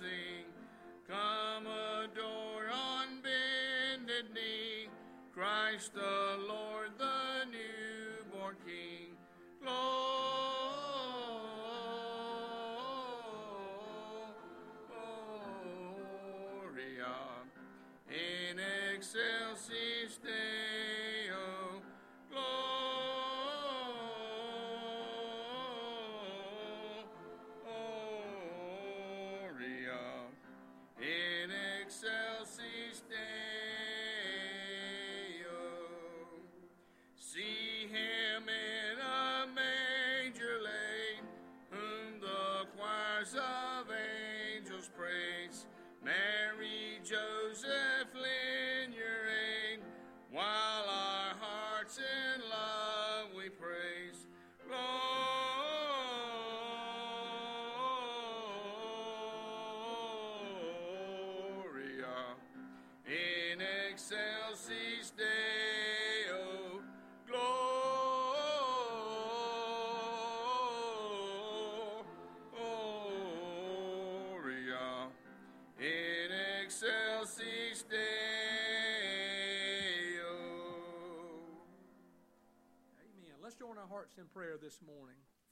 sing. Come adore on bended knee Christ the Lord, the newborn King.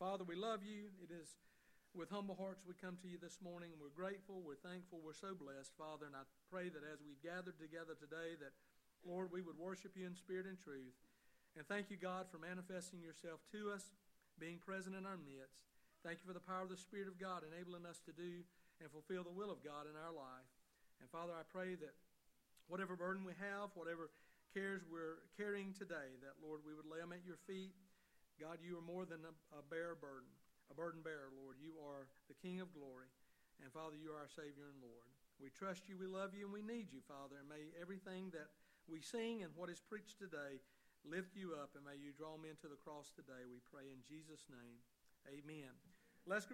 Father, we love you. It is with humble hearts we come to you this morning. We're grateful, we're thankful, we're so blessed, Father. And I pray that as we've gathered together today, that, Lord, we would worship you in spirit and truth. And thank you, God, for manifesting yourself to us, being present in our midst. Thank you for the power of the Spirit of God enabling us to do and fulfill the will of God in our life. And Father, I pray that whatever burden we have, whatever cares we're carrying today, that, Lord, we would lay them at your feet. God, you are more than a, a bear burden, a burden bearer, Lord. You are the King of glory. And Father, you are our Savior and Lord. We trust you, we love you, and we need you, Father. And may everything that we sing and what is preached today lift you up, and may you draw men to the cross today. We pray in Jesus' name. Amen. Let's.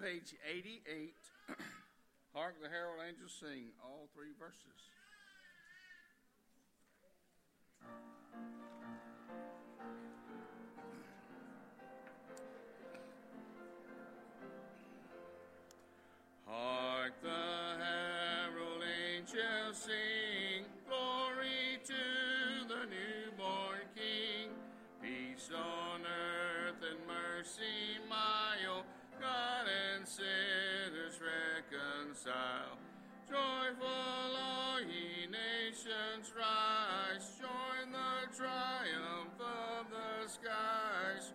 Page 88. Hark the herald angels sing, all three verses. Hark the reconcile. Joyful all ye heavens rise, join the triumph of the skies.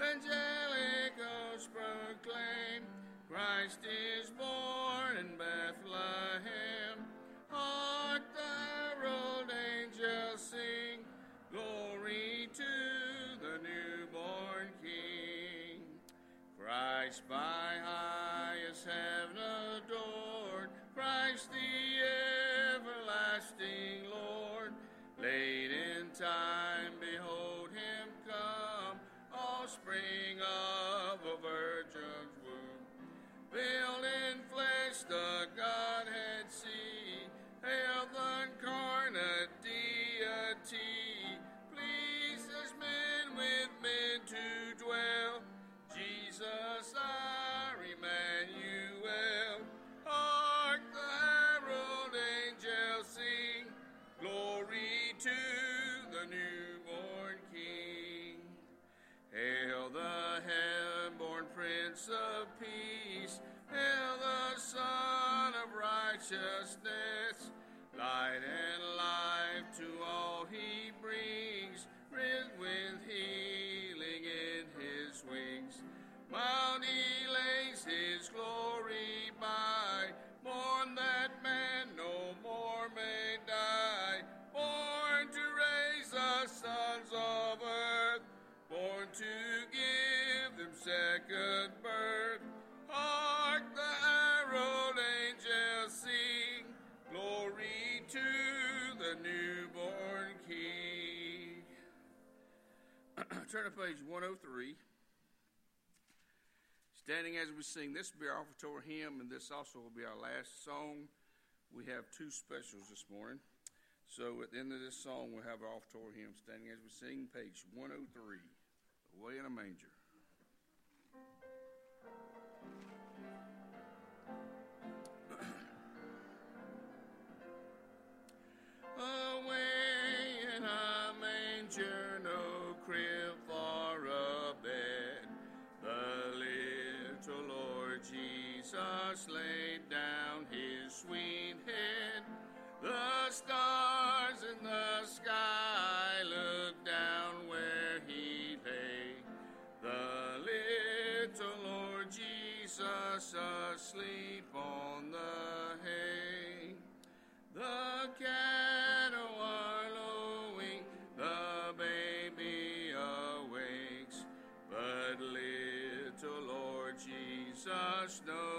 Angelic hosts proclaim, Christ is born in Bethlehem. Hark the herald angels sing, glory to the newborn King. Christ by highest heaven Christ the everlasting Lord. Late in time, behold him come, offspring of a virgin's womb. Veiled in flesh, the Godhead Prince of Peace. Hail the Sun of Righteousness. Light and Turn to page 103. Standing as we sing, this will be our offertory hymn, and this also will be our last song. We have two specials this morning. So at the end of this song, we'll have our offertory hymn. Standing as we sing, page 103, Away in a Manger. Jesus laid down his sweet head. The stars in the sky looked down where he lay. The little Lord Jesus asleep on the hay. The cattle are lowing, the baby awakes, but little Lord Jesus no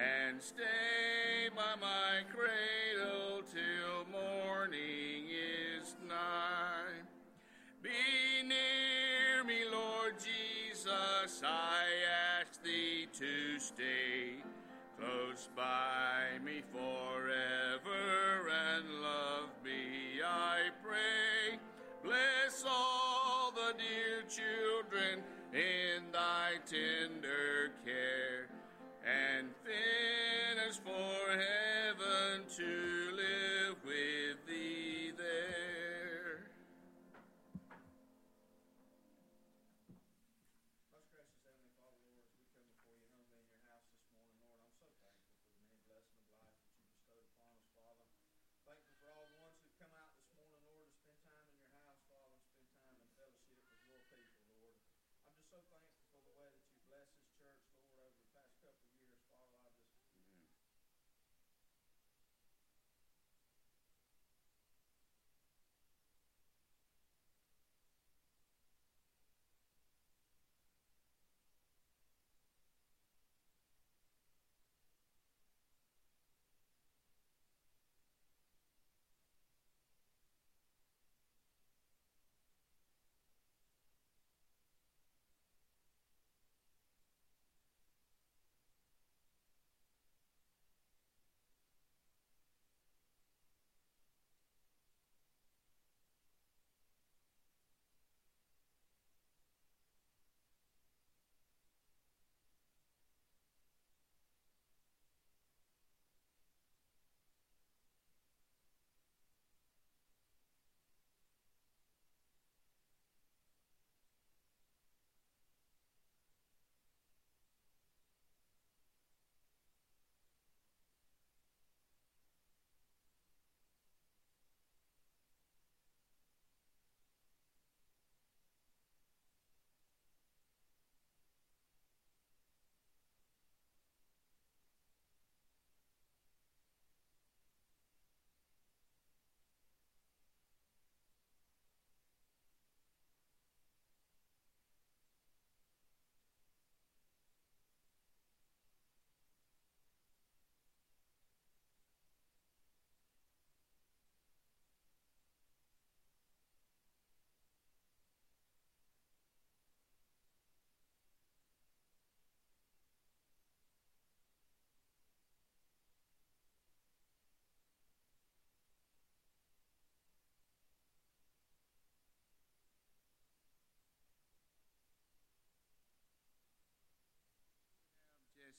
and stay by my cradle till morning is nigh. Be near me, Lord Jesus, I ask thee to stay close by me forever and love me, I pray. Bless all the dear children in thy tender care and finish for heaven to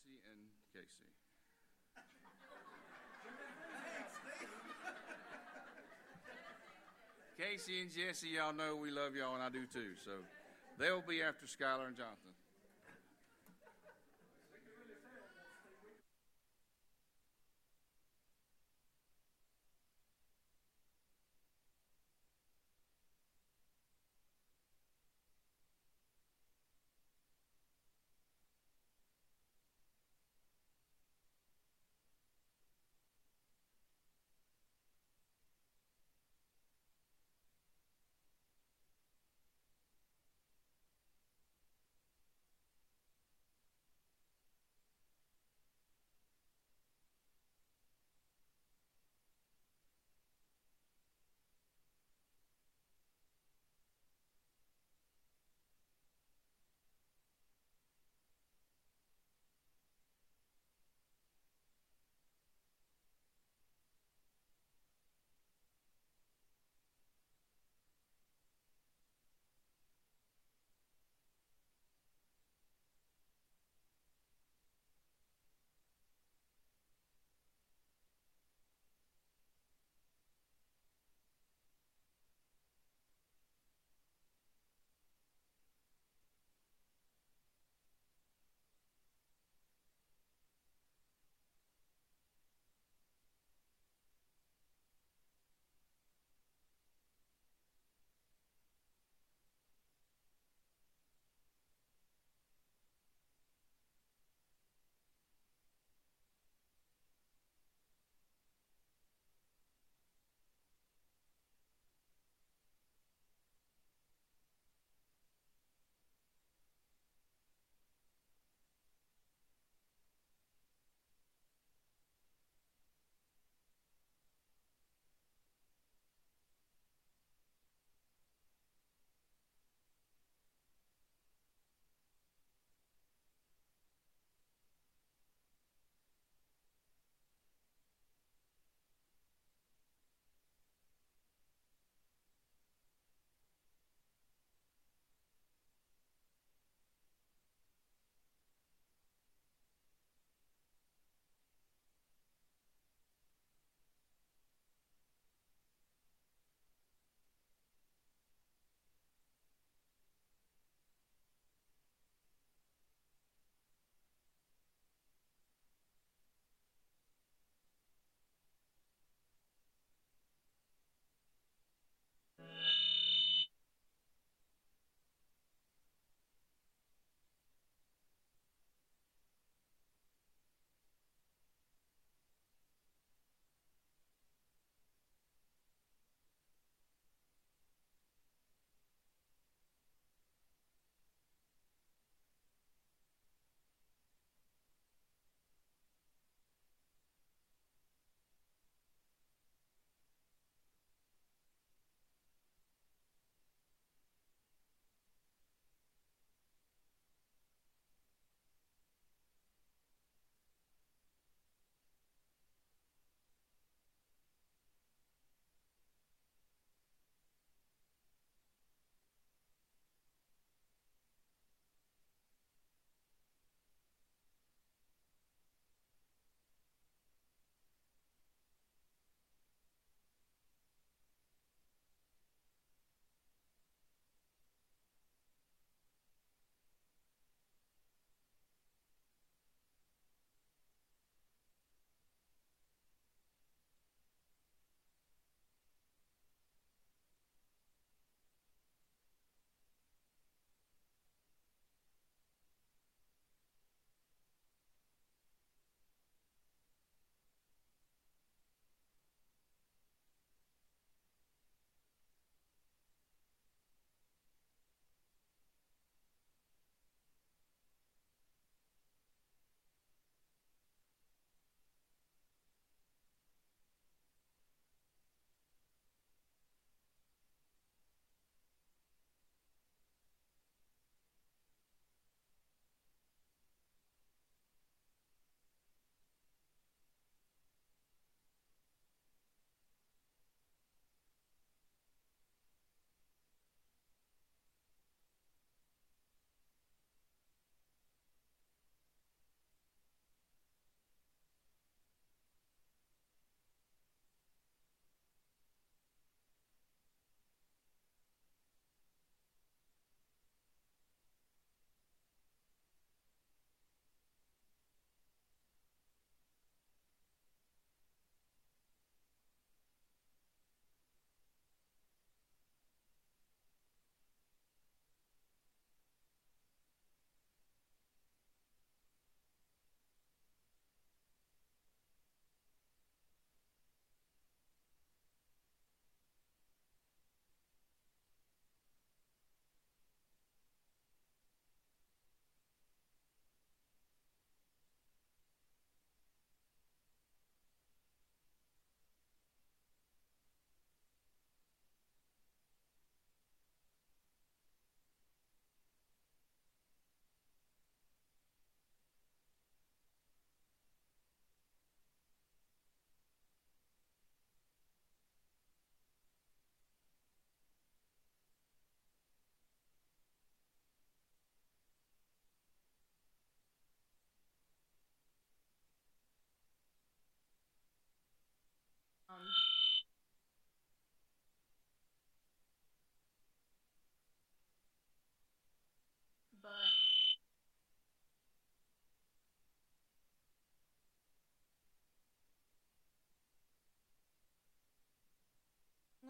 Jesse and Casey. Casey and Jesse, y'all know we love y'all, and I do too. So they'll be after Skylar and Jonathan.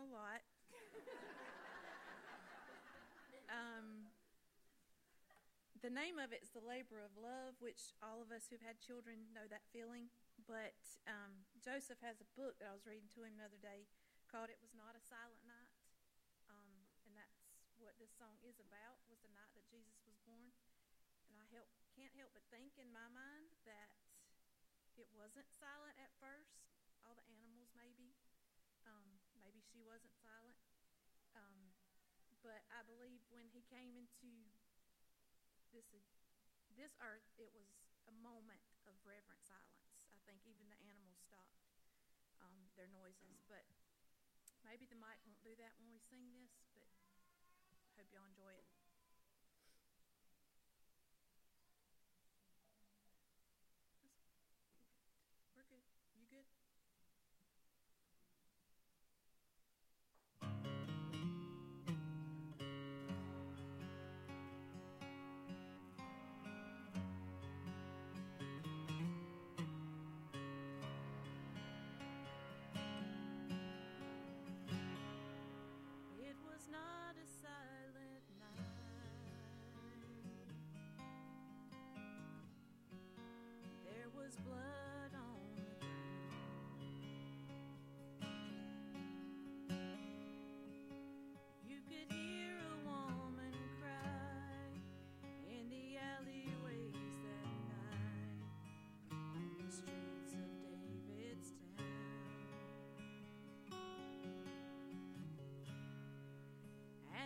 A lot. um, the name of it is The Labor of Love, which all of us who've had children know that feeling. But um, Joseph has a book that I was reading to him the other day called It Was Not a Silent Night. Um, and that's what this song is about, was the night that Jesus was born. And I help, can't help but think in my mind that it wasn't silent at first. All the animals, maybe. Um, maybe she wasn't silent. Um, but I believe when he came into this this earth, it was a moment of reverent silence. I think even the animals stopped um, their noises. But maybe the mic won't do that when we sing this. But hope y'all enjoy it.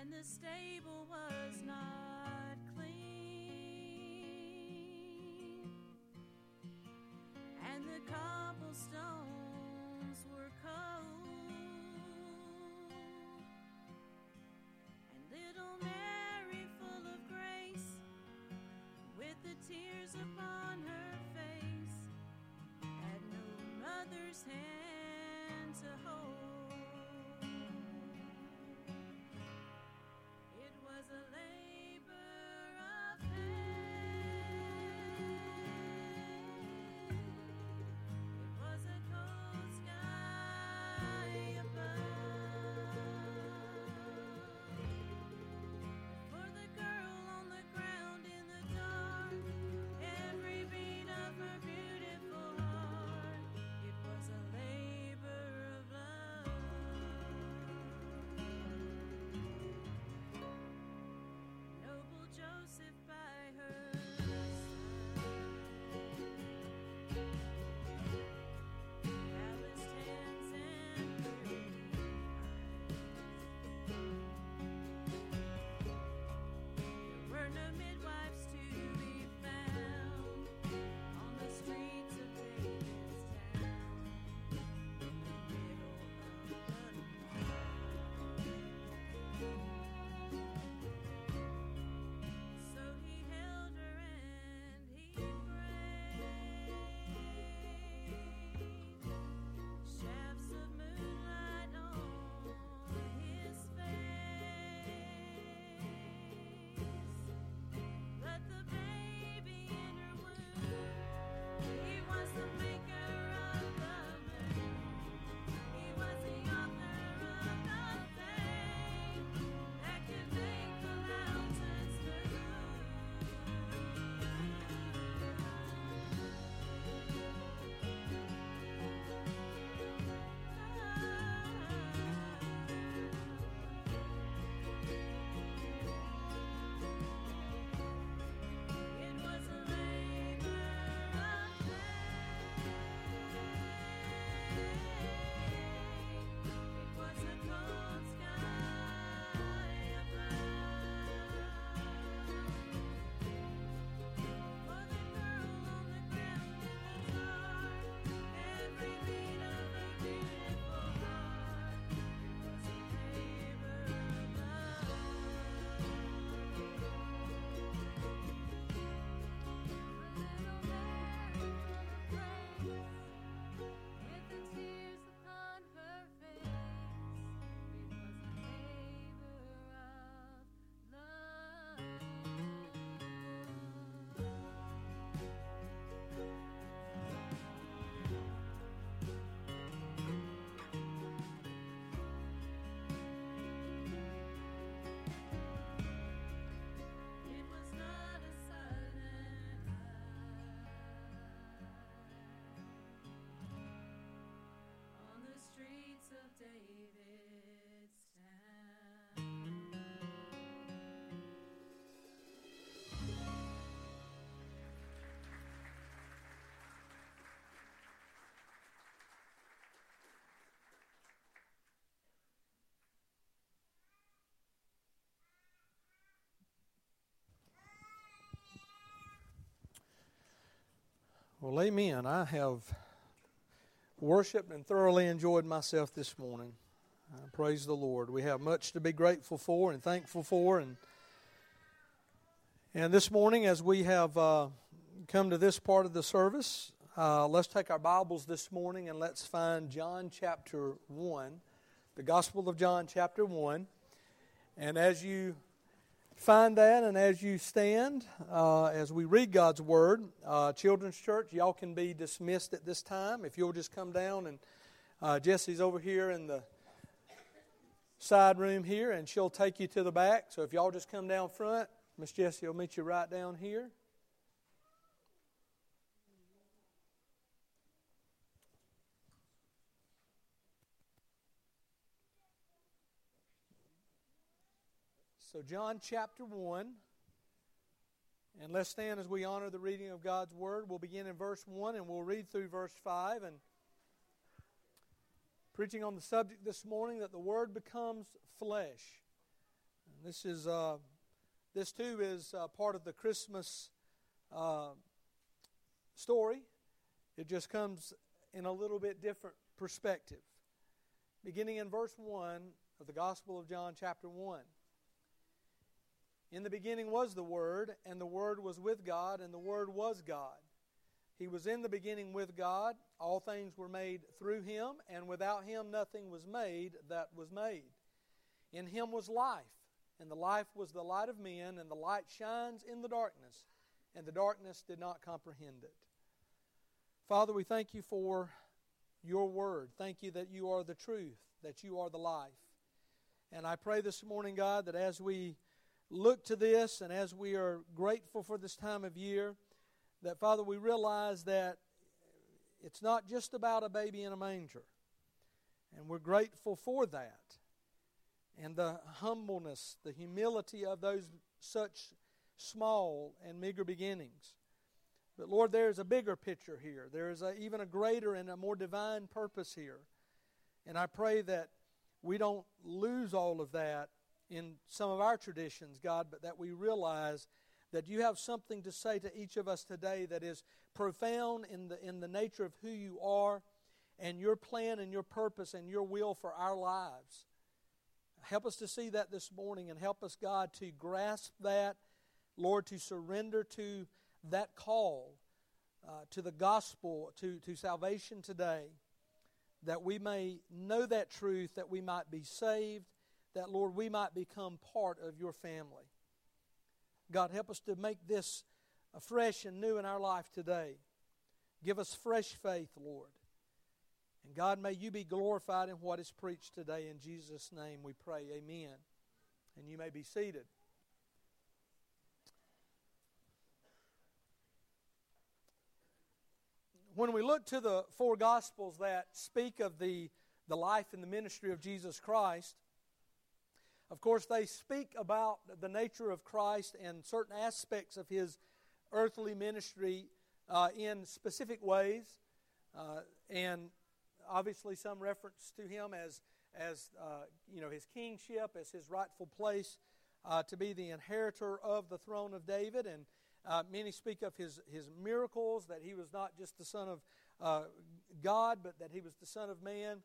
And the stable was not clean, and the cobblestones were cold, and little Mary, full of grace, with the tears upon her face, had no mother's hand Well, amen. I have worshiped and thoroughly enjoyed myself this morning. Uh, praise the Lord. We have much to be grateful for and thankful for. And, and this morning, as we have uh, come to this part of the service, uh, let's take our Bibles this morning and let's find John chapter 1, the Gospel of John chapter 1. And as you find that and as you stand, uh, as we read God's Word, uh, Children's Church, y'all can be dismissed at this time. If you'll just come down and uh, Jesse's over here in the side room here and she'll take you to the back. So if y'all just come down front, Miss Jessie will meet you right down here. So, John chapter 1. And let's stand as we honor the reading of God's Word. We'll begin in verse 1 and we'll read through verse 5. And preaching on the subject this morning that the Word becomes flesh. And this is, uh, this too is uh, part of the Christmas uh, story. It just comes in a little bit different perspective. Beginning in verse 1 of the Gospel of John, chapter 1. In the beginning was the Word, and the Word was with God, and the Word was God. He was in the beginning with God. All things were made through him, and without him nothing was made that was made. In him was life, and the life was the light of men, and the light shines in the darkness, and the darkness did not comprehend it. Father, we thank you for your word. Thank you that you are the truth, that you are the life. And I pray this morning, God, that as we look to this and as we are grateful for this time of year, that, Father, we realize that it's not just about a baby in a manger. And we're grateful for that. And the humbleness, the humility of those such small and meager beginnings. But Lord, there is a bigger picture here. There is a, even a greater and a more divine purpose here. And I pray that we don't lose all of that in some of our traditions, God, but that we realize that you have something to say to each of us today that is profound in the, in the nature of who you are and your plan and your purpose and your will for our lives. Help us to see that this morning and help us, God, to grasp that, Lord, to surrender to that call uh, to the gospel, to, to salvation today, that we may know that truth, that we might be saved, that, Lord, we might become part of your family. God, help us to make this fresh and new in our life today. Give us fresh faith, Lord. And God, may you be glorified in what is preached today. In Jesus' name we pray. Amen. And you may be seated. When we look to the four Gospels that speak of the, the life and the ministry of Jesus Christ, of course, they speak about the nature of Christ and certain aspects of his earthly ministry uh, in specific ways, uh, and obviously some reference to him as, as uh, you know, his kingship, as his rightful place uh, to be the inheritor of the throne of David. And uh, many speak of his, his miracles, that he was not just the Son of uh, God, but that he was the Son of Man.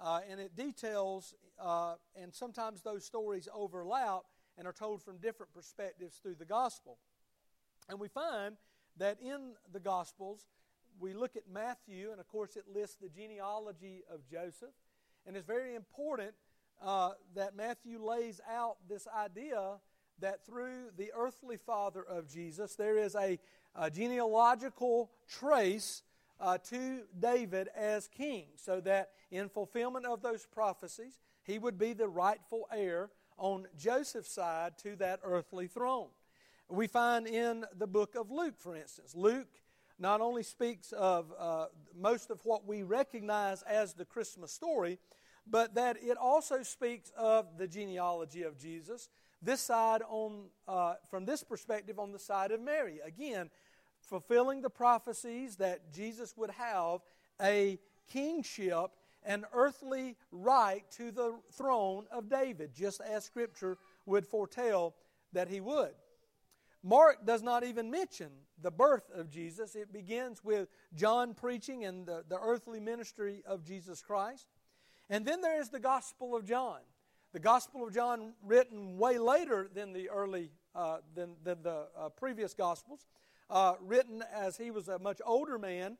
Uh, and it details, uh, and sometimes those stories overlap and are told from different perspectives through the gospel. And we find that in the gospels, we look at Matthew, and of course, it lists the genealogy of Joseph. And it's very important uh, that Matthew lays out this idea that through the earthly father of Jesus, there is a, a genealogical trace uh, to David as king, so that in fulfillment of those prophecies, he would be the rightful heir on Joseph's side to that earthly throne. We find in the book of Luke, for instance, Luke not only speaks of uh, most of what we recognize as the Christmas story, but that it also speaks of the genealogy of Jesus. This side on, uh, from this perspective, on the side of Mary. Again, fulfilling the prophecies that Jesus would have a kingship, an earthly right to the throne of David, just as Scripture would foretell that he would. Mark does not even mention the birth of Jesus. It begins with John preaching and the, the earthly ministry of Jesus Christ. And then there is the Gospel of John. The Gospel of John, written way later than the early, uh, than, than the uh, previous Gospels, uh, written as he was a much older man,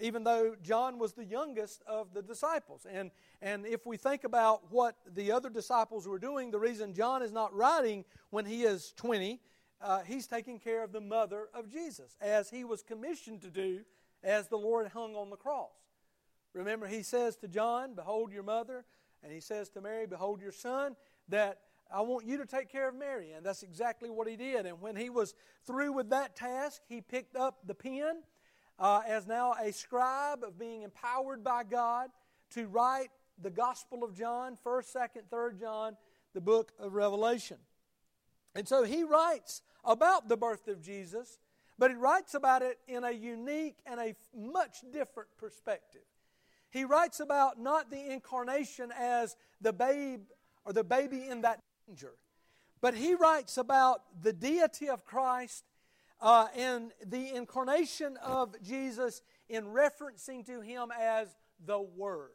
even though John was the youngest of the disciples. And, and if we think about what the other disciples were doing, the reason John is not writing when he is 20 uh, he's taking care of the mother of Jesus, as he was commissioned to do as the Lord hung on the cross. Remember, he says to John, Behold your mother, and he says to Mary, Behold your son, that I want you to take care of Mary. And that's exactly what he did. And when he was through with that task, he picked up the pen uh, as now a scribe of being empowered by God to write the Gospel of John, 1st, 2nd, 3rd John, the book of Revelation. And so he writes about the birth of Jesus, but he writes about it in a unique and a much different perspective. He writes about not the incarnation as the babe or the baby in that manger, but he writes about the deity of Christ uh, and the incarnation of Jesus in referencing to him as the Word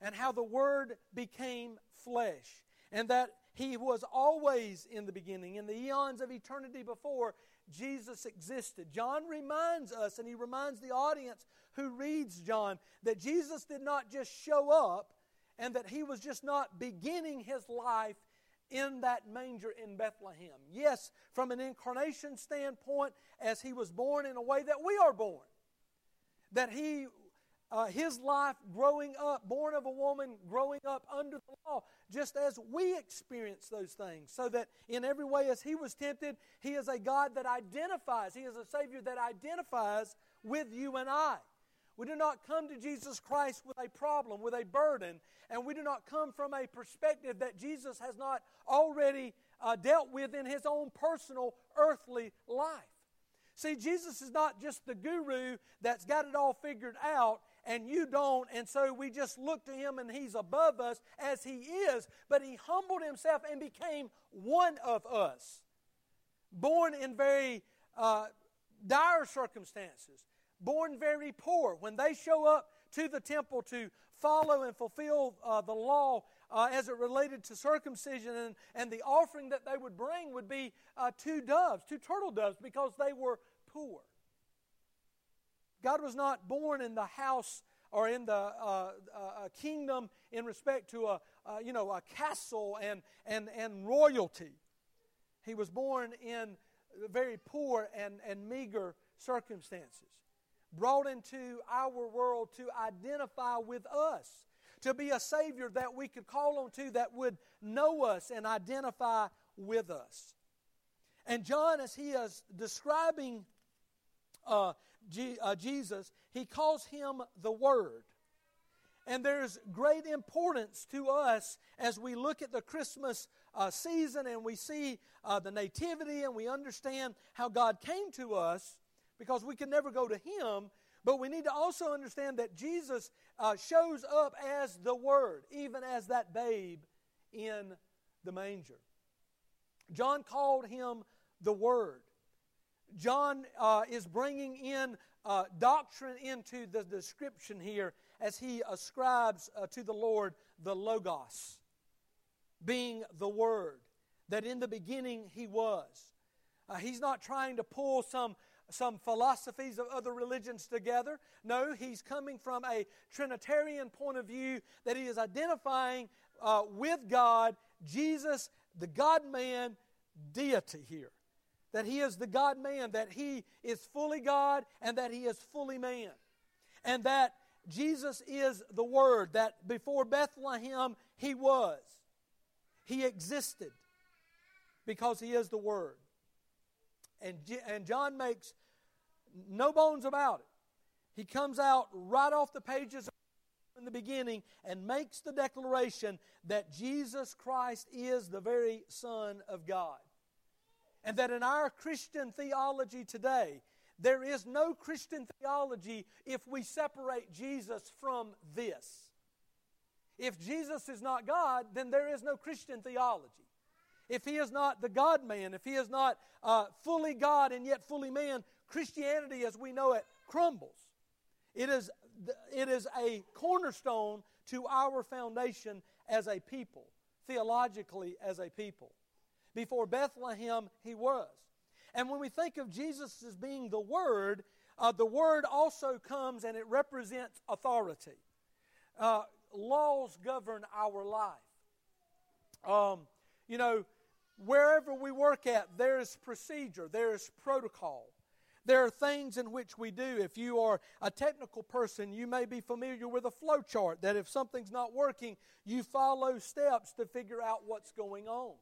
and how the Word became flesh and that he was always in the beginning. In the eons of eternity before, Jesus existed. John reminds us, and he reminds the audience who reads John, that Jesus did not just show up and that he was just not beginning his life in that manger in Bethlehem. Yes, from an incarnation standpoint, as he was born in a way that we are born, that he uh, his life growing up, born of a woman, growing up under the law, just as we experience those things. So that in every way, as he was tempted, he is a God that identifies, he is a Savior that identifies with you and I. We do not come to Jesus Christ with a problem, with a burden, and we do not come from a perspective that Jesus has not already uh, dealt with in his own personal earthly life. See, Jesus is not just the guru that's got it all figured out and you don't, and so we just look to him and he's above us as he is, but he humbled himself and became one of us. Born in very uh, dire circumstances, born very poor. When they show up to the temple to follow and fulfill uh, the law uh, as it related to circumcision, and, and the offering that they would bring would be uh, two doves, two turtle doves, because they were poor. God was not born in the house or in the uh, uh, kingdom in respect to a, uh, you know, a castle and, and, and royalty. He was born in very poor and, and meager circumstances, brought into our world to identify with us, to be a Savior that we could call on to that would know us and identify with us. And John, as he is describing uh, G, uh, Jesus, he calls him the Word. And there's great importance to us as we look at the Christmas uh, season and we see uh, the Nativity and we understand how God came to us because we can never go to Him. But we need to also understand that Jesus uh, shows up as the Word, even as that babe in the manger. John called Him the Word. John uh, is bringing in uh, doctrine into the description here as he ascribes uh, to the Lord the Logos, being the Word, that in the beginning he was. Uh, he's not trying to pull some, some philosophies of other religions together. No, he's coming from a Trinitarian point of view that he is identifying uh, with God, Jesus, the God man, deity here that he is the God man, that he is fully God and that he is fully man. And that Jesus is the Word, that before Bethlehem he was. He existed because he is the Word. And, and John makes no bones about it. He comes out right off the pages in the beginning and makes the declaration that Jesus Christ is the very Son of God. And that in our Christian theology today, there is no Christian theology if we separate Jesus from this. If Jesus is not God, then there is no Christian theology. If he is not the God man, if he is not uh, fully God and yet fully man, Christianity as we know it crumbles. It is, it is a cornerstone to our foundation as a people, theologically as a people. Before Bethlehem, he was. And when we think of Jesus as being the Word, uh, the Word also comes and it represents authority. Uh, laws govern our life. Um, you know, wherever we work at, there is procedure, there is protocol. There are things in which we do. If you are a technical person, you may be familiar with a flow chart that if something's not working, you follow steps to figure out what's going on.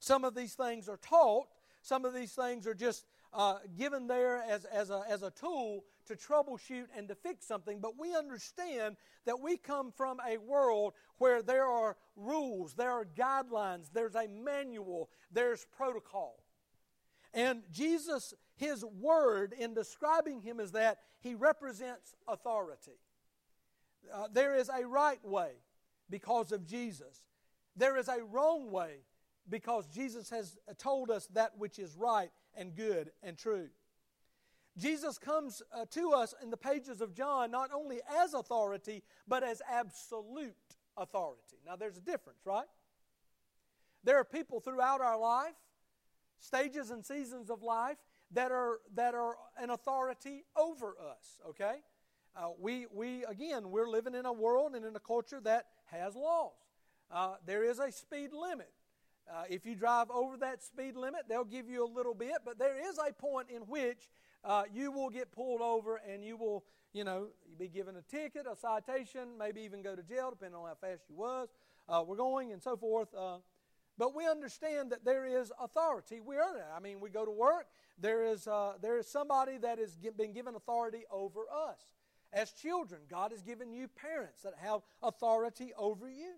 Some of these things are taught, some of these things are just uh, given there as, as, a, as a tool to troubleshoot and to fix something, but we understand that we come from a world where there are rules, there are guidelines, there's a manual, there's protocol. And Jesus, his word in describing him is that he represents authority. Uh, there is a right way because of Jesus, there is a wrong way because Jesus has told us that which is right and good and true. Jesus comes uh, to us in the pages of John not only as authority, but as absolute authority. Now, there's a difference, right? There are people throughout our life, stages and seasons of life, that are, that are an authority over us, okay? Uh, we, we, again, we're living in a world and in a culture that has laws. Uh, there is a speed limit. Uh, if you drive over that speed limit, they'll give you a little bit, but there is a point in which uh, you will get pulled over and you will, you know, be given a ticket, a citation, maybe even go to jail, depending on how fast you was. Uh, we're going and so forth. Uh, but we understand that there is authority. We are there. I mean, we go to work. There is uh, there is somebody that has been given authority over us. As children, God has given you parents that have authority over you.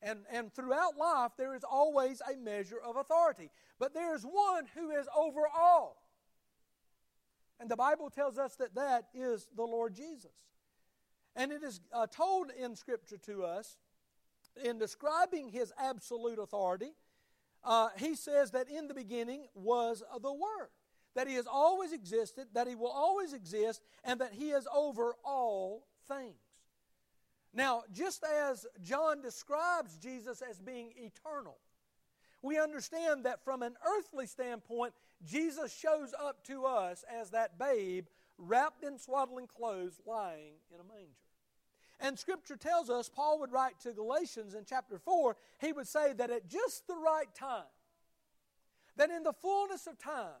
And, and throughout life, there is always a measure of authority. But there is one who is over all. And the Bible tells us that that is the Lord Jesus. And it is uh, told in Scripture to us, in describing his absolute authority, uh, he says that in the beginning was the Word, that he has always existed, that he will always exist, and that he is over all things. Now, just as John describes Jesus as being eternal, we understand that from an earthly standpoint, Jesus shows up to us as that babe wrapped in swaddling clothes lying in a manger. And Scripture tells us, Paul would write to Galatians in chapter 4, he would say that at just the right time, that in the fullness of times,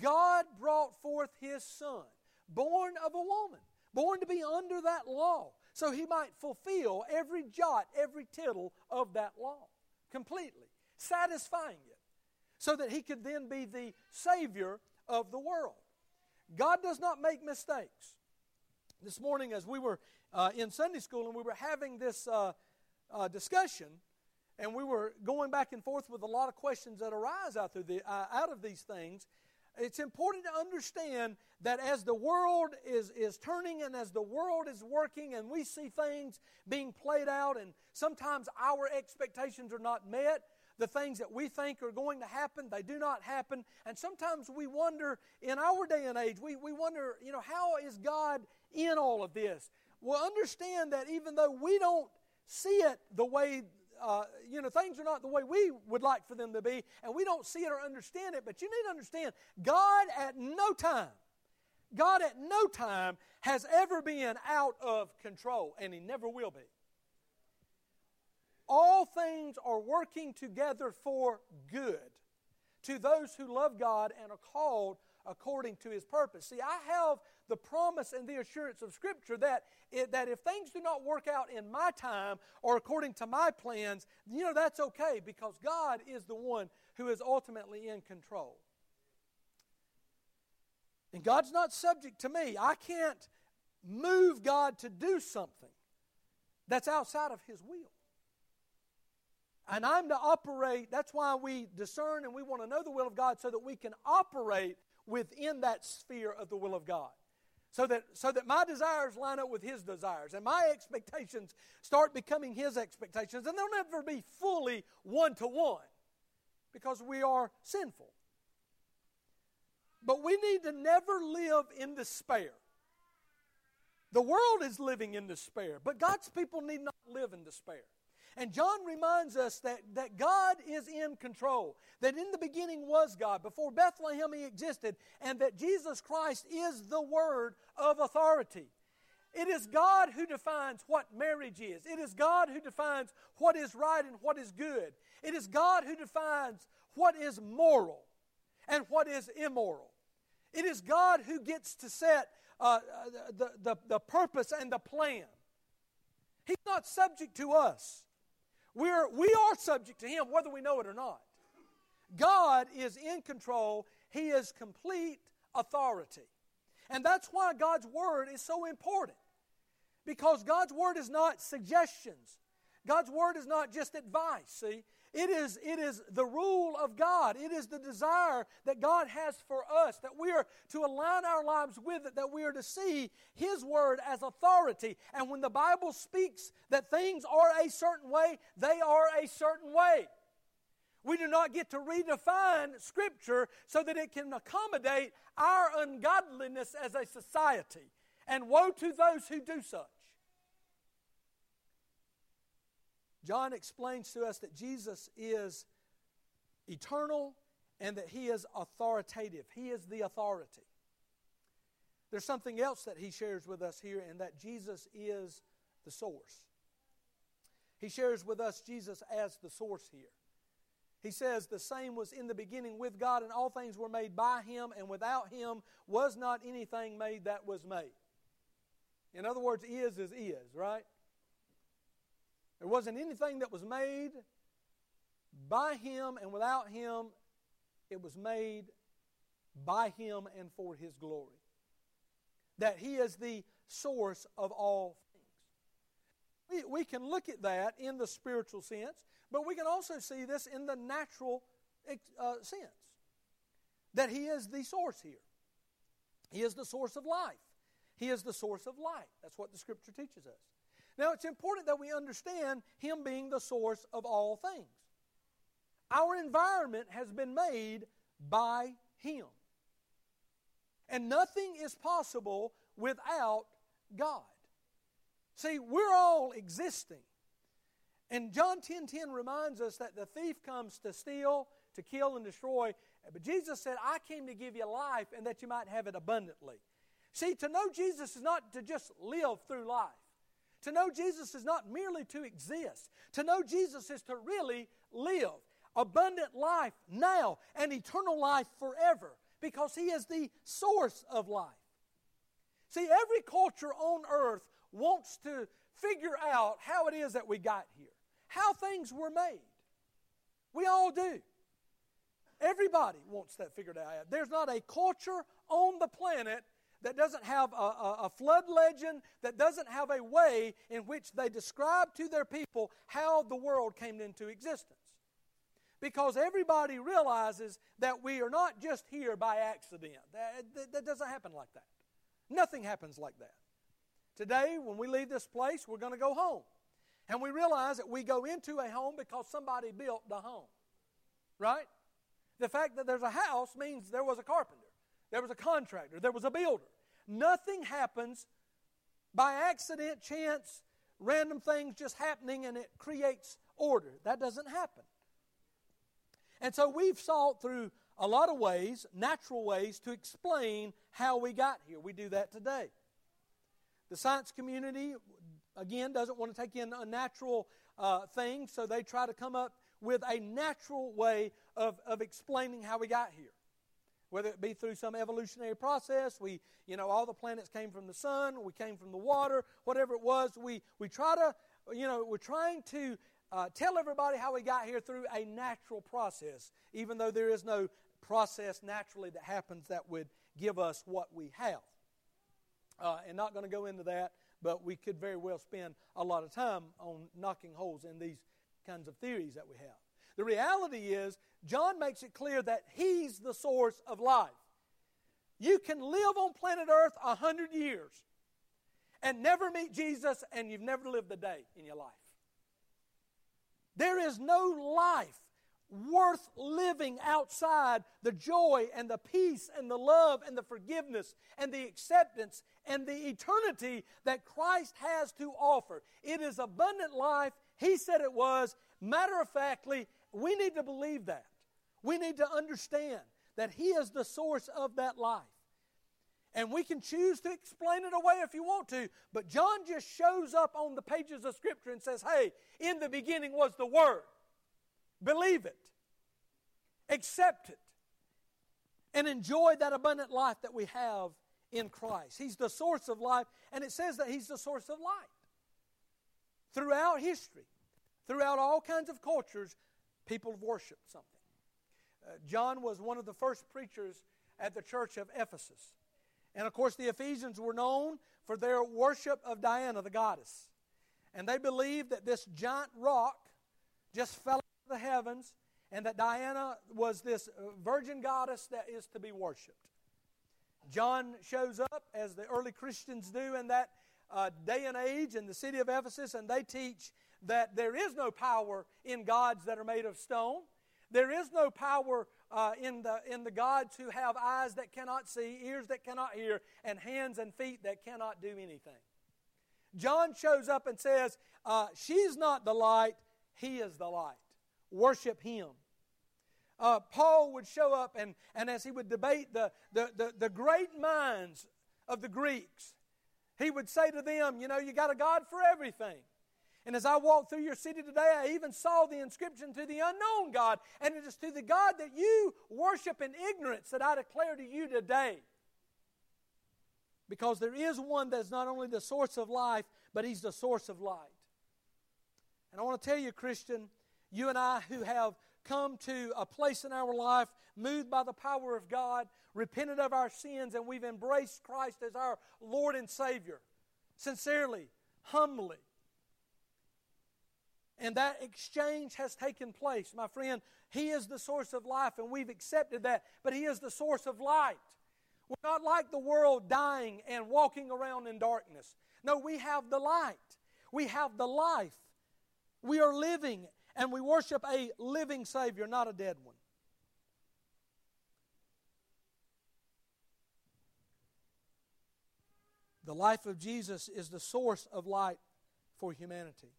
God brought forth his Son, born of a woman, born to be under that law, so he might fulfill every jot, every tittle of that law completely, satisfying it, so that he could then be the Savior of the world. God does not make mistakes. This morning, as we were uh, in Sunday school and we were having this uh, uh, discussion, and we were going back and forth with a lot of questions that arise out, through the, uh, out of these things, it's important to understand that as the world is, is turning and as the world is working and we see things being played out and sometimes our expectations are not met, the things that we think are going to happen, they do not happen. And sometimes we wonder, in our day and age, we, we wonder, you know, how is God in all of this? Well, understand that even though we don't see it the way uh, you know, things are not the way we would like for them to be, and we don't see it or understand it. But you need to understand, God at no time, God at no time has ever been out of control, and He never will be. All things are working together for good to those who love God and are called according to His purpose. See, I have the promise and the assurance of Scripture that, it, that if things do not work out in my time or according to my plans, you know, that's okay because God is the one who is ultimately in control. And God's not subject to me. I can't move God to do something that's outside of His will. And I'm to operate, that's why we discern and we want to know the will of God so that we can operate within that sphere of the will of God. So that, so that my desires line up with His desires and my expectations start becoming His expectations. And they'll never be fully one to one because we are sinful. But we need to never live in despair. The world is living in despair, but God's people need not live in despair. And John reminds us that, that God is in control, that in the beginning was God, before Bethlehem he existed, and that Jesus Christ is the Word of authority. It is God who defines what marriage is. It is God who defines what is right and what is good. It is God who defines what is moral and what is immoral. It is God who gets to set uh, the, the, the purpose and the plan. He's not subject to us. We're, we are subject to Him whether we know it or not. God is in control, He is complete authority. And that's why God's Word is so important. Because God's Word is not suggestions, God's Word is not just advice. See, it is, it is the rule of God. It is the desire that God has for us, that we are to align our lives with it, that we are to see His Word as authority. And when the Bible speaks that things are a certain way, they are a certain way. We do not get to redefine Scripture so that it can accommodate our ungodliness as a society. And woe to those who do such. John explains to us that Jesus is eternal and that he is authoritative. He is the authority. There's something else that he shares with us here, and that Jesus is the source. He shares with us Jesus as the source here. He says, The same was in the beginning with God, and all things were made by him, and without him was not anything made that was made. In other words, is is is, right? There wasn't anything that was made by him and without him. It was made by him and for his glory. That he is the source of all things. We, we can look at that in the spiritual sense, but we can also see this in the natural uh, sense. That he is the source here. He is the source of life. He is the source of light. That's what the scripture teaches us. Now, it's important that we understand Him being the source of all things. Our environment has been made by Him. And nothing is possible without God. See, we're all existing. And John 10:10 10, 10 reminds us that the thief comes to steal, to kill and destroy, but Jesus said, "I came to give you life and that you might have it abundantly." See, to know Jesus is not to just live through life. To know Jesus is not merely to exist. To know Jesus is to really live abundant life now and eternal life forever because He is the source of life. See, every culture on earth wants to figure out how it is that we got here, how things were made. We all do. Everybody wants that figured out. There's not a culture on the planet that doesn't have a, a, a, flood legend, that doesn't have a way in which they describe to their people how the world came into existence. Because everybody realizes that we are not just here by accident. That, that, that doesn't happen like that. Nothing happens like that. Today, when we leave this place, we're going to go home. And we realize that we go into a home because somebody built the home. Right? The fact that there's a house means there was a carpenter. There was a contractor, there was a builder. Nothing happens by accident, chance, random things just happening and it creates order. That doesn't happen. And so we've sought through a lot of ways, natural ways, to explain how we got here. We do that today. The science community, again, doesn't want to take in a natural uh, thing, so they try to come up with a natural way of, of explaining how we got here whether it be through some evolutionary process. We, you know, all the planets came from the sun, we came from the water, whatever it was. We, we try to, you know, we're trying to uh, tell everybody how we got here through a natural process, even though there is no process naturally that happens that would give us what we have. Uh, and not going to go into that, but we could very well spend a lot of time on knocking holes in these kinds of theories that we have. The reality is, John makes it clear that he's the source of life. You can live on planet Earth a hundred years and never meet Jesus, and you've never lived a day in your life. There is no life worth living outside the joy and the peace and the love and the forgiveness and the acceptance and the eternity that Christ has to offer. It is abundant life. He said it was. Matter of factly, we need to believe that. We need to understand that He is the source of that life. And we can choose to explain it away if you want to, but John just shows up on the pages of Scripture and says, Hey, in the beginning was the Word. Believe it, accept it, and enjoy that abundant life that we have in Christ. He's the source of life, and it says that He's the source of light. Throughout history, throughout all kinds of cultures, people have worshiped something. Uh, John was one of the first preachers at the church of Ephesus. And of course, the Ephesians were known for their worship of Diana, the goddess. And they believed that this giant rock just fell out of the heavens and that Diana was this uh, virgin goddess that is to be worshiped. John shows up, as the early Christians do in that uh, day and age in the city of Ephesus, and they teach that there is no power in gods that are made of stone. There is no power uh, in, the, in the gods who have eyes that cannot see, ears that cannot hear, and hands and feet that cannot do anything. John shows up and says, uh, She's not the light, He is the light. Worship Him. Uh, Paul would show up, and, and as he would debate the, the, the, the great minds of the Greeks, he would say to them, You know, you got a God for everything. And as I walked through your city today, I even saw the inscription to the unknown God. And it is to the God that you worship in ignorance that I declare to you today. Because there is one that's not only the source of life, but he's the source of light. And I want to tell you, Christian, you and I who have come to a place in our life moved by the power of God, repented of our sins, and we've embraced Christ as our Lord and Savior, sincerely, humbly and that exchange has taken place. My friend, He is the source of life, and we've accepted that, but He is the source of light. We're not like the world dying and walking around in darkness. No, we have the light, we have the life. We are living, and we worship a living Savior, not a dead one. The life of Jesus is the source of light for humanity.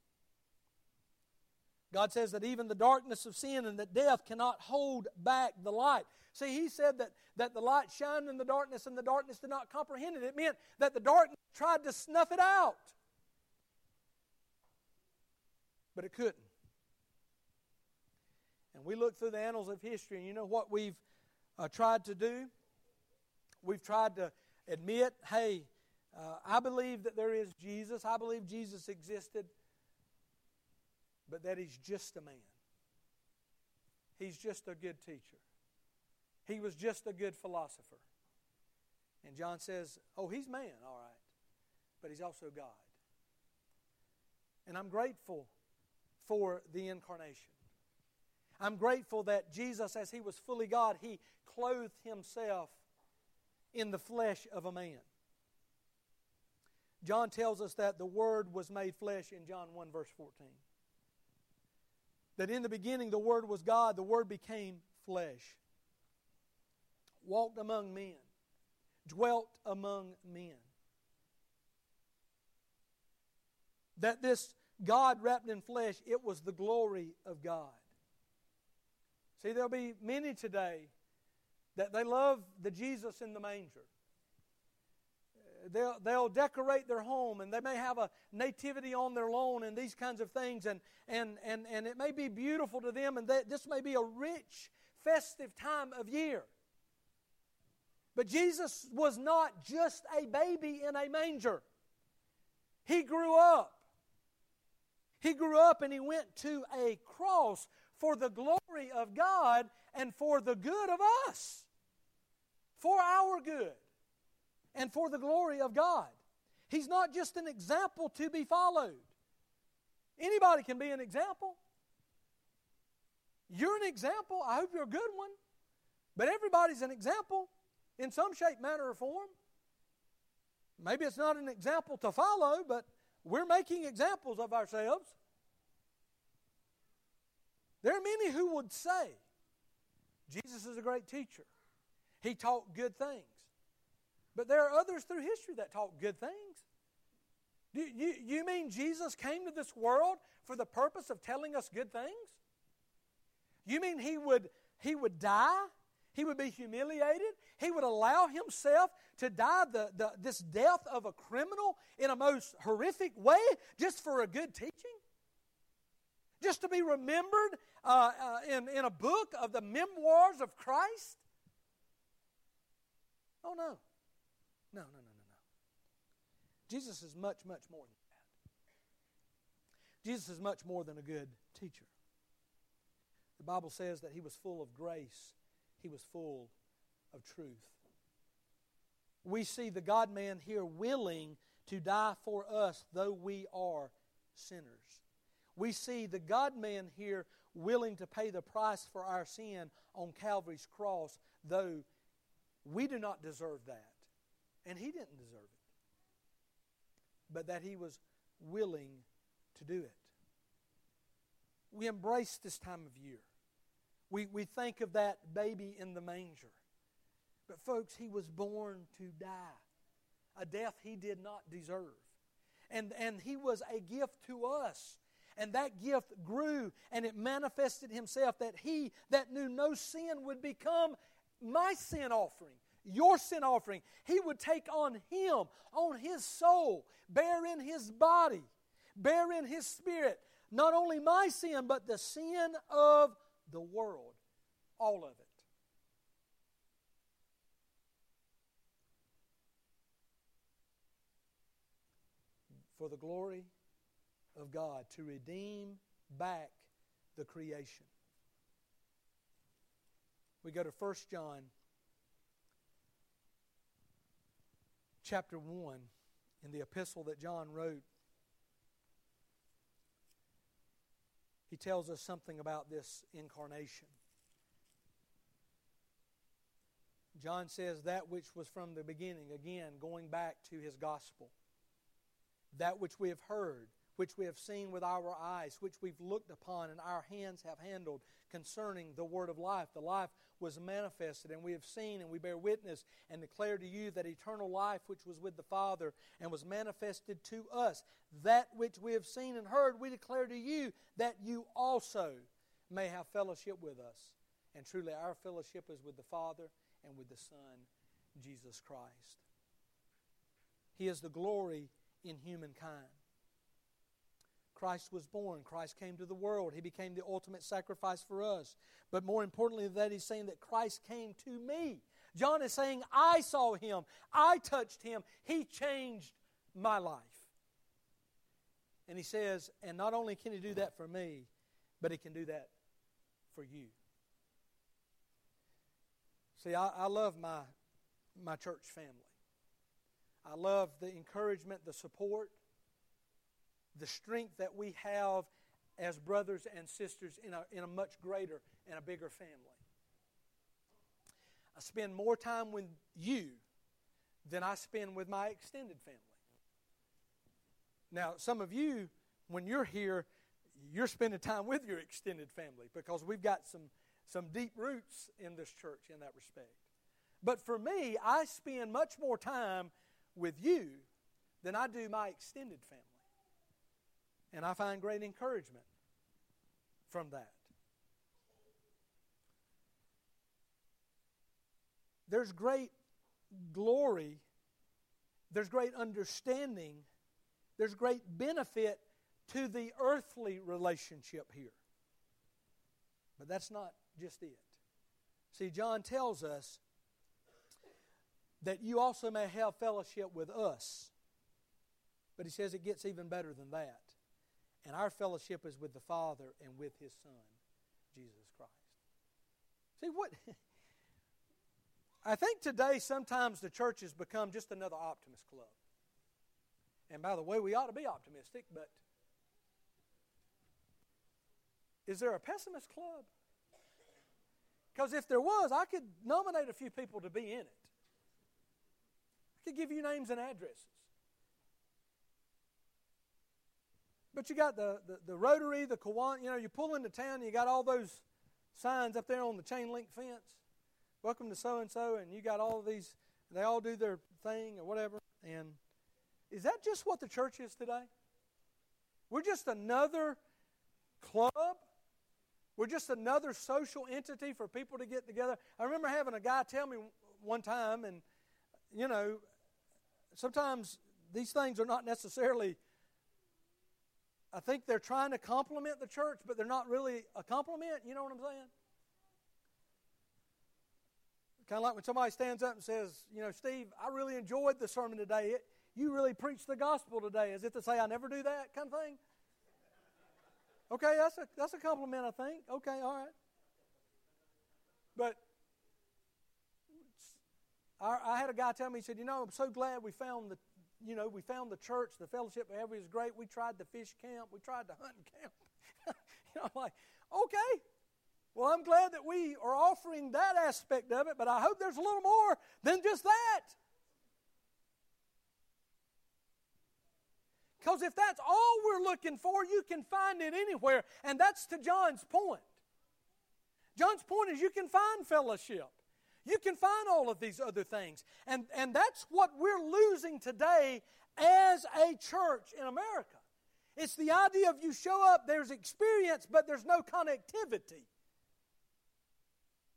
God says that even the darkness of sin and that death cannot hold back the light. See, He said that, that the light shined in the darkness and the darkness did not comprehend it. It meant that the darkness tried to snuff it out, but it couldn't. And we look through the annals of history, and you know what we've uh, tried to do? We've tried to admit, hey, uh, I believe that there is Jesus. I believe Jesus existed but that he's just a man. He's just a good teacher. He was just a good philosopher. And John says, Oh, he's man, all right, but he's also God. And I'm grateful for the incarnation. I'm grateful that Jesus, as he was fully God, he clothed himself in the flesh of a man. John tells us that the Word was made flesh in John 1, verse 14 that in the beginning the Word was God, the Word became flesh, walked among men, dwelt among men. That this God wrapped in flesh, it was the glory of God. See, there'll be many today that they love the Jesus in the manger they'll, they'll decorate their home and they may have a nativity on their lawn and these kinds of things. And, and, and, and it may be beautiful to them and this may be a rich festive time of year. But jesus was not just a baby in a manger. He grew up. He grew up and he went to a cross for the glory of god and for the good of us for our good and for the glory of God. He's not just an example to be followed. Anybody can be an example. You're an example. I hope you're a good one. But everybody's an example. in some shape, manner, or form. Maybe it's not an example to follow, but we're making examples of ourselves. There are many who would say, Jesus is a great teacher. He taught good things. But there are others through history that taught good things. Do you, you mean Jesus came to this world for the purpose of telling us good things? You mean he would, he would die? He would be humiliated? He would allow himself to die the, the, this death of a criminal in a most horrific way just for a good teaching? Just to be remembered uh, uh, in, in a book of the memoirs of Christ? Oh, no. No, no, no, no, no. Jesus is much, much more than that. Jesus is much more than a good teacher. The Bible says that he was full of grace, he was full of truth. We see the God man here willing to die for us, though we are sinners. We see the God man here willing to pay the price for our sin on Calvary's cross, though we do not deserve that. And he didn't deserve it. But that he was willing to do it. We embrace this time of year. We, we think of that baby in the manger. But, folks, he was born to die, a death he did not deserve. And, and he was a gift to us. And that gift grew and it manifested himself that he that knew no sin would become my sin offering, your sin offering. He would take on him, on his soul, bear in his body, bear in his spirit, not only my sin, but the sin of the world. All of it. For the glory of God to redeem back the creation. We go to 1 John chapter 1 in the epistle that John wrote. He tells us something about this incarnation. John says that which was from the beginning, again, going back to his gospel. That which we have heard which we have seen with our eyes, which we've looked upon and our hands have handled concerning the word of life. The life was manifested, and we have seen and we bear witness and declare to you that eternal life which was with the Father and was manifested to us. That which we have seen and heard, we declare to you that you also may have fellowship with us. And truly, our fellowship is with the Father and with the Son, Jesus Christ. He is the glory in humankind. Christ was born. Christ came to the world. He became the ultimate sacrifice for us. But more importantly than that, he's saying that Christ came to me. John is saying, I saw him. I touched him. He changed my life. And he says, and not only can he do that for me, but he can do that for you. See, I, I love my, my church family. I love the encouragement, the support the strength that we have as brothers and sisters in a, in a much greater and a bigger family. I spend more time with you than I spend with my extended family. Now, some of you, when you're here, you're spending time with your extended family because we've got some, some deep roots in this church in that respect. But for me, I spend much more time with you than I do my extended family. And I find great encouragement from that. There's great glory, there's great understanding, there's great benefit to the earthly relationship here. But that's not just it. See, John tells us that you also may have fellowship with us. But he says it gets even better than that. And our fellowship is with the Father and with His Son, Jesus Christ. See, what. I think today sometimes the church has become just another optimist club. And by the way, we ought to be optimistic, but is there a pessimist club? Because if there was, I could nominate a few people to be in it. I could give you names and addresses. But you got the, the, the Rotary, the Kiwanis, you know, you pull into town and you got all those signs up there on the chain link fence. Welcome to so and so, and you got all these, they all do their thing or whatever. And is that just what the church is today? We're just another club. We're just another social entity for people to get together. I remember having a guy tell me one time, and you know, sometimes these things are not necessarily I think they're trying to compliment the church, but they're not really a compliment. You know what I'm saying? Kind of like when somebody stands up and says, You know, Steve, I really enjoyed the sermon today. It, you really preached the gospel today, as if to say, I never do that kind of thing. Okay, that's a, that's a compliment, I think. Okay, all right. But I, I had a guy tell me, he said, You know, I'm so glad we found the you know, we found the church, the fellowship of was great. We tried the fish camp, we tried the hunting camp. you know, I'm like, okay. Well, I'm glad that we are offering that aspect of it, but I hope there's a little more than just that. Because if that's all we're looking for, you can find it anywhere. And that's to John's point. John's point is you can find fellowship. You can find all of these other things. And, and that's what we're losing today as a church in America. It's the idea of you show up, there's experience, but there's no connectivity.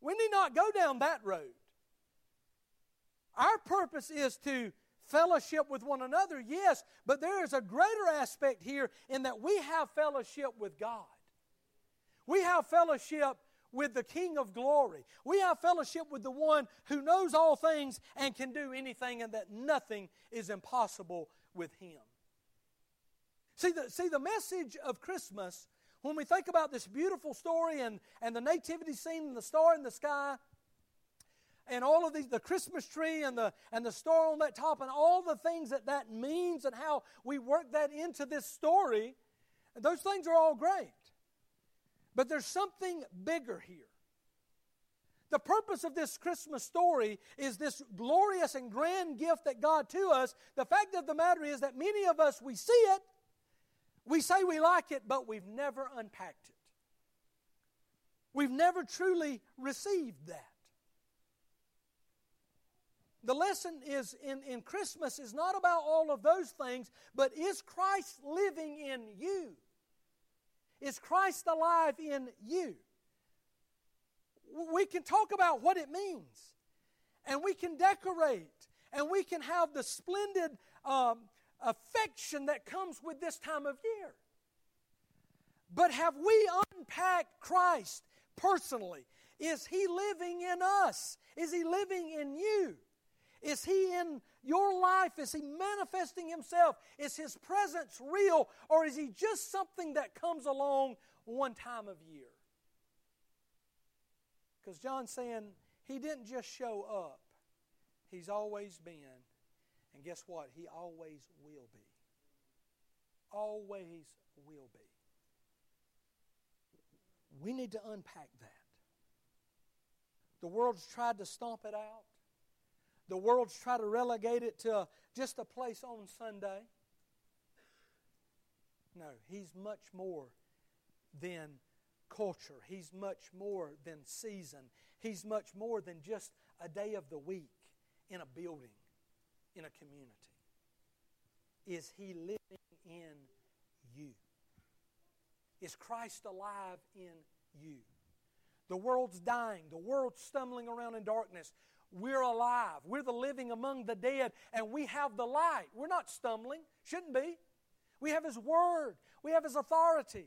We need not go down that road. Our purpose is to fellowship with one another, yes, but there is a greater aspect here in that we have fellowship with God. We have fellowship with the King of glory. We have fellowship with the one who knows all things and can do anything, and that nothing is impossible with him. See the, see, the message of Christmas, when we think about this beautiful story and, and the nativity scene and the star in the sky, and all of these, the Christmas tree and the, and the star on that top, and all the things that that means, and how we work that into this story, those things are all great. But there's something bigger here. The purpose of this Christmas story is this glorious and grand gift that God to us. The fact of the matter is that many of us, we see it, we say we like it, but we've never unpacked it. We've never truly received that. The lesson is in, in Christmas is not about all of those things, but is Christ living in you? Is Christ alive in you? We can talk about what it means, and we can decorate, and we can have the splendid um, affection that comes with this time of year. But have we unpacked Christ personally? Is He living in us? Is He living in you? Is He in your life? Is He manifesting Himself? Is His presence real? Or is He just something that comes along one time of year? Because John's saying He didn't just show up, He's always been. And guess what? He always will be. Always will be. We need to unpack that. The world's tried to stomp it out. The world's try to relegate it to just a place on Sunday. No, he's much more than culture. He's much more than season. He's much more than just a day of the week in a building, in a community. Is he living in you? Is Christ alive in you? The world's dying. The world's stumbling around in darkness. We're alive. We're the living among the dead, and we have the light. We're not stumbling. Shouldn't be. We have His Word, we have His authority.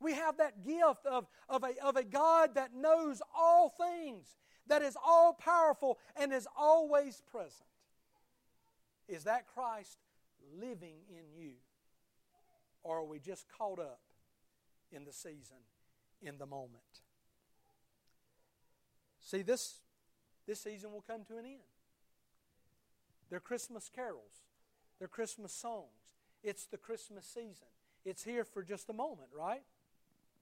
We have that gift of, of, a, of a God that knows all things, that is all powerful, and is always present. Is that Christ living in you? Or are we just caught up in the season, in the moment? See, this this season will come to an end. They're Christmas carols, they're Christmas songs. It's the Christmas season. It's here for just a moment, right?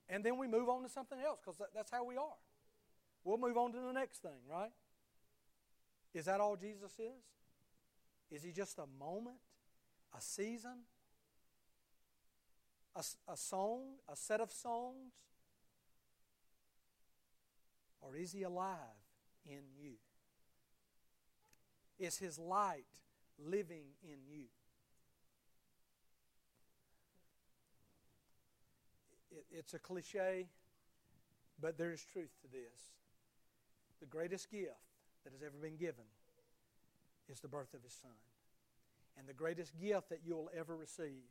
And then we move on to something else because that's how we are. We'll move on to the next thing, right? Is that all Jesus is? Is he just a moment, a season, a, a song, a set of songs? Or is he alive in you? Is his light living in you? It, it's a cliche, but there is truth to this. The greatest gift that has ever been given is the birth of his son. And the greatest gift that you'll ever receive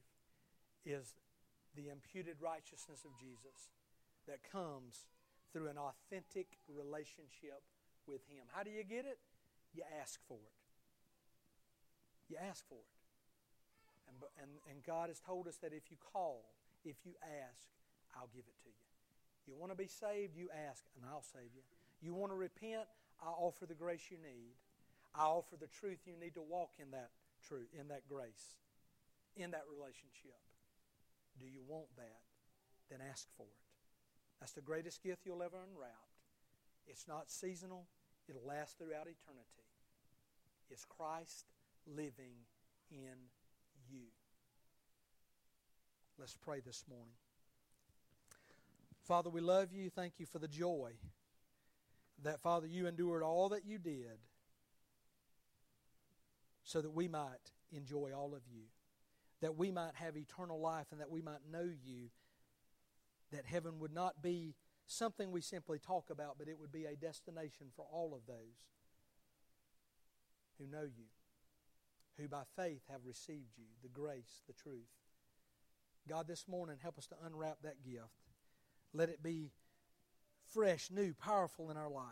is the imputed righteousness of Jesus that comes through an authentic relationship with him. How do you get it? You ask for it. You ask for it. And, and, and God has told us that if you call, if you ask, I'll give it to you. You want to be saved, you ask, and I'll save you. You want to repent, I offer the grace you need. I offer the truth you need to walk in that truth, in that grace, in that relationship. Do you want that? Then ask for it. That's the greatest gift you'll ever unwrap. It's not seasonal, it'll last throughout eternity. It's Christ living in you. Let's pray this morning. Father, we love you. Thank you for the joy that, Father, you endured all that you did so that we might enjoy all of you, that we might have eternal life, and that we might know you, that heaven would not be something we simply talk about, but it would be a destination for all of those who know you, who by faith have received you, the grace, the truth. God, this morning, help us to unwrap that gift. Let it be fresh, new, powerful in our life.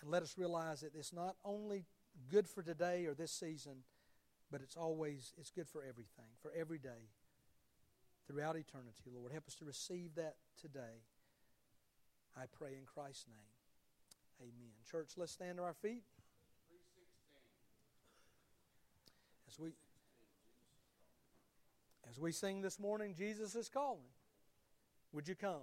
And let us realize that it's not only good for today or this season, but it's always it's good for everything, for every day, throughout eternity. Lord, help us to receive that today. I pray in Christ's name. Amen. Church, let's stand to our feet. As we as we sing this morning, Jesus is calling. Would you come?